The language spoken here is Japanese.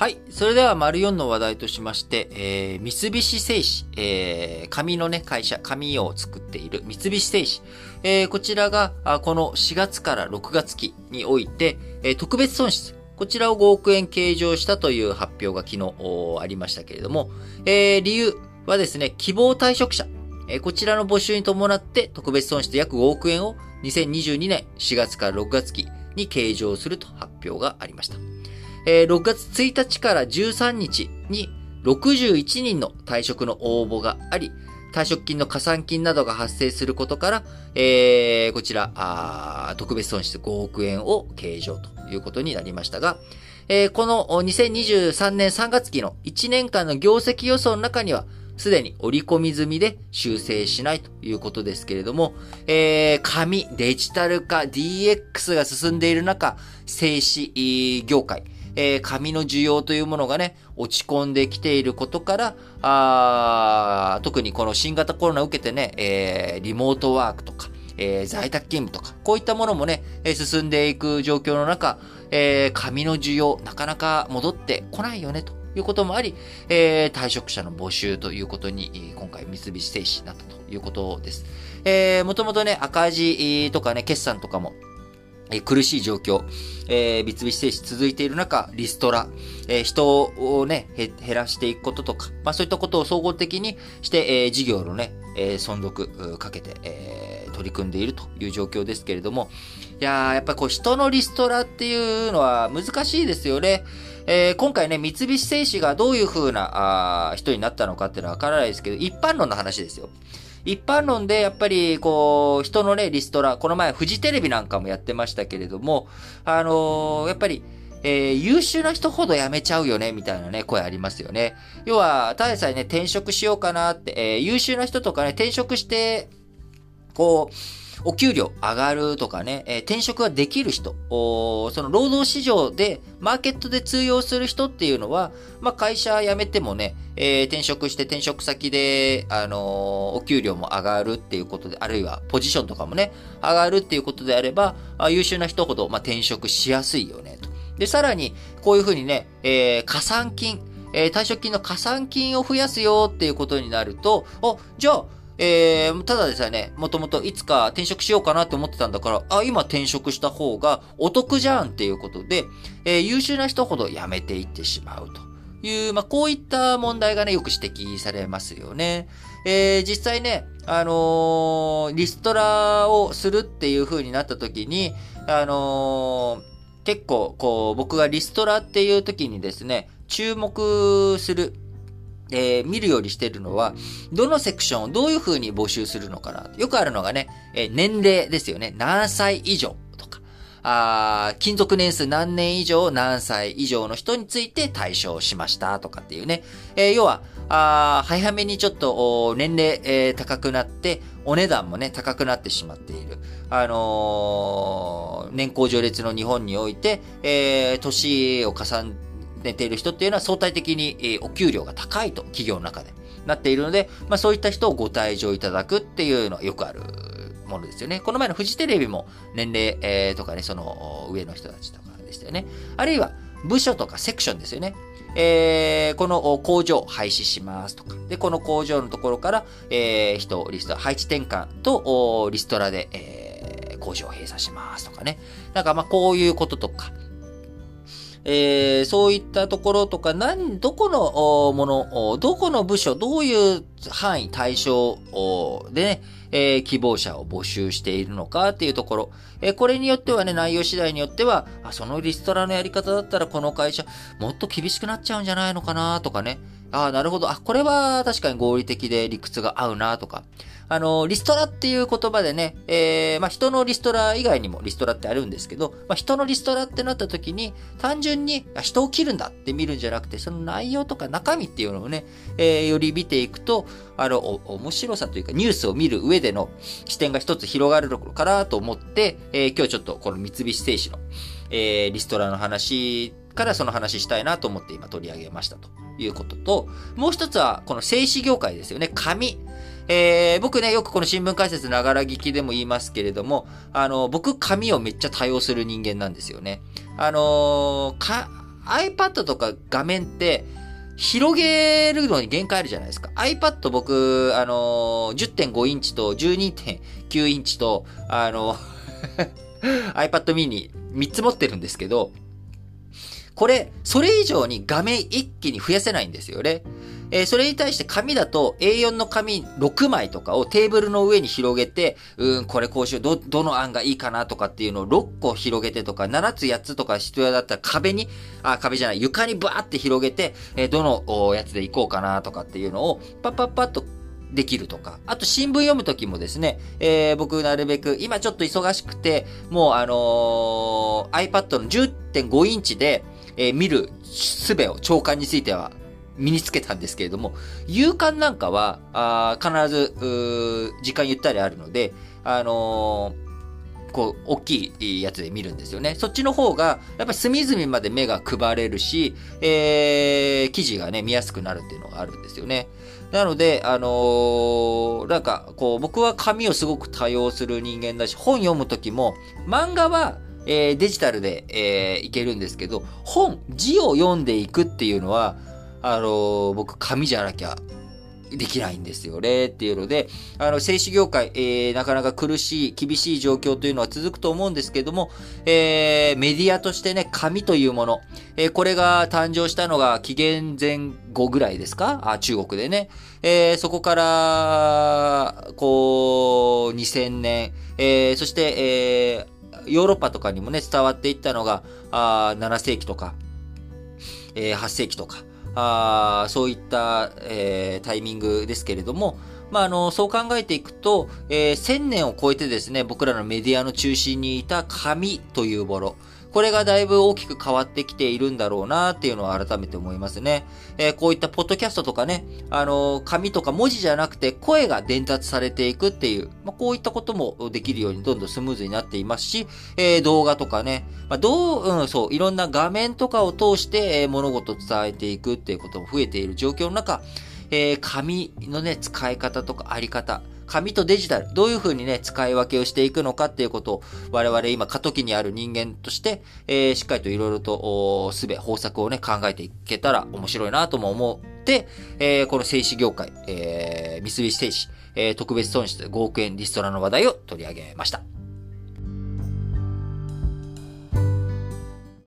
はい。それでは、丸4の話題としまして、えー、三菱製紙、えー、紙のね、会社、紙を作っている三菱製紙、えー、こちらが、この4月から6月期において、えー、特別損失、こちらを5億円計上したという発表が昨日ありましたけれども、えー、理由はですね、希望退職者、えー、こちらの募集に伴って特別損失約5億円を2022年4月から6月期に計上すると発表がありました。えー、6月1日から13日に61人の退職の応募があり、退職金の加算金などが発生することから、えー、こちら、あ特別損失5億円を計上ということになりましたが、えー、この2023年3月期の1年間の業績予想の中には、すでに折り込み済みで修正しないということですけれども、えー、紙、デジタル化、DX が進んでいる中、製紙業界、えー、紙の需要というものがね、落ち込んできていることから、あ特にこの新型コロナを受けてね、えー、リモートワークとか、えー、在宅勤務とか、こういったものもね、え進んでいく状況の中、えー、紙の需要、なかなか戻ってこないよね、ということもあり、え、退職者の募集ということに、今回三菱製紙になったということです。えー、もともとね、赤字とかね、決算とかも、え苦しい状況、えー、三菱製紙続いている中、リストラ、えー、人をね、減らしていくこととか、まあそういったことを総合的にして、えー、事業のね、えー、存続かけて、えー、取り組んでいるという状況ですけれども、いや、やっぱりこう人のリストラっていうのは難しいですよね。えー、今回ね、三菱製紙がどういう風なあ人になったのかっていうのはわからないですけど、一般論の話ですよ。一般論でやっぱりこう、人のね、リストラ、この前フジテレビなんかもやってましたけれども、あのー、やっぱり、えー、優秀な人ほど辞めちゃうよね、みたいなね、声ありますよね。要は、ただでさえね、転職しようかなって、えー、優秀な人とかね、転職して、こう、お給料上がるとかね、え、転職ができる人、その労働市場で、マーケットで通用する人っていうのは、まあ、会社辞めてもね、えー、転職して転職先で、あのー、お給料も上がるっていうことで、あるいはポジションとかもね、上がるっていうことであれば、あ優秀な人ほど、まあ、転職しやすいよね、と。で、さらに、こういうふうにね、えー、加算金、え、退職金の加算金を増やすよっていうことになると、お、じゃあ、えー、ただでさえね、もともといつか転職しようかなって思ってたんだから、あ、今転職した方がお得じゃんっていうことで、えー、優秀な人ほど辞めていってしまうという、まあ、こういった問題がね、よく指摘されますよね。えー、実際ね、あのー、リストラをするっていう風になった時に、あのー、結構、こう、僕がリストラっていう時にですね、注目するえー、見るようにしてるのは、どのセクションをどういう風に募集するのかな。よくあるのがね、えー、年齢ですよね。何歳以上とか、あ勤続年数何年以上、何歳以上の人について対象しましたとかっていうね。えー、要は、あ早めにちょっと年齢、えー、高くなって、お値段もね、高くなってしまっている。あのー、年功序列の日本において、えー、年を重ね寝ている人っていうのは相対的に、えお給料が高いと、企業の中でなっているので、まあそういった人をご退場いただくっていうのはよくあるものですよね。この前のフジテレビも年齢、えー、とかね、その上の人たちとかでしたよね。あるいは部署とかセクションですよね。えー、この工場廃止しますとか。で、この工場のところから、えー、人、リスト、配置転換とリストラで、えー、工場を閉鎖しますとかね。なんかまあこういうこととか、えー、そういったところとか、何、どこのもの、どこの部署、どういう範囲、対象でね、えー、希望者を募集しているのかっていうところ。えー、これによってはね、内容次第によっては、あ、そのリストラのやり方だったらこの会社、もっと厳しくなっちゃうんじゃないのかなとかね。ああ、なるほど。あ、これは確かに合理的で理屈が合うなとか。あの、リストラっていう言葉でね、えー、まあ、人のリストラ以外にもリストラってあるんですけど、まあ、人のリストラってなった時に、単純に人を切るんだって見るんじゃなくて、その内容とか中身っていうのをね、えー、より見ていくと、あの、面白さというか、ニュースを見る上での視点が一つ広がるのかなと思って、えー、今日ちょっとこの三菱製紙の、えー、リストラの話からその話したいなと思って今取り上げましたということと、もう一つはこの製紙業界ですよね。紙。えー、僕ね、よくこの新聞解説ながら聞きでも言いますけれども、あの、僕、紙をめっちゃ多用する人間なんですよね。あのーか、iPad とか画面って、広げるのに限界あるじゃないですか。iPad 僕、あのー、10.5インチと12.9インチと、あのー iPad mini 3つ持ってるんですけど、これ、それ以上に画面一気に増やせないんですよね。えー、それに対して紙だと A4 の紙6枚とかをテーブルの上に広げて、うん、これこうしよう、ど、どの案がいいかなとかっていうのを6個広げてとか、7つ8つとか必要だったら壁に、あ、壁じゃない、床にバーって広げて、えー、どのおやつでいこうかなとかっていうのを、パッパッパッとできるとか。あと新聞読むときもですね、えー、僕なるべく、今ちょっと忙しくて、もうあのー、iPad の10.5インチで、え、見る術を長官については身につけたんですけれども、勇敢なんかは、あ必ず、時間ゆったりあるので、あのー、こう、大きいやつで見るんですよね。そっちの方が、やっぱり隅々まで目が配れるし、えー、記事がね、見やすくなるっていうのがあるんですよね。なので、あのー、なんか、こう、僕は紙をすごく多用する人間だし、本読むときも、漫画は、えー、デジタルで、えー、いけるんですけど、本、字を読んでいくっていうのは、あのー、僕、紙じゃなきゃできないんですよね、っていうので、あの、製紙業界、えー、なかなか苦しい、厳しい状況というのは続くと思うんですけども、えー、メディアとしてね、紙というもの、えー、これが誕生したのが紀元前後ぐらいですか？あ、中国でね。えー、そこから、こう、2000年、えー、そして、えー、ヨーロッパとかにもね、伝わっていったのが、あ7世紀とか、えー、8世紀とか、あそういった、えー、タイミングですけれども、まあ、あの、そう考えていくと、え、1000年を超えてですね、僕らのメディアの中心にいた紙というもの、これがだいぶ大きく変わってきているんだろうなっていうのを改めて思いますね。えー、こういったポッドキャストとかね、あのー、紙とか文字じゃなくて声が伝達されていくっていう、まあ、こういったこともできるようにどんどんスムーズになっていますし、えー、動画とかね、まあ、どう、うん、そう、いろんな画面とかを通して、物事を伝えていくっていうことも増えている状況の中、え紙のね、使い方とかあり方、紙とデジタル、どういうふうにね、使い分けをしていくのかっていうことを、我々今過渡期にある人間として、えー、しっかりといろいろと、すべ、方策をね、考えていけたら面白いなとも思って、えー、この製紙業界、えー、三菱製紙、えー、特別損失5億円リストラの話題を取り上げました。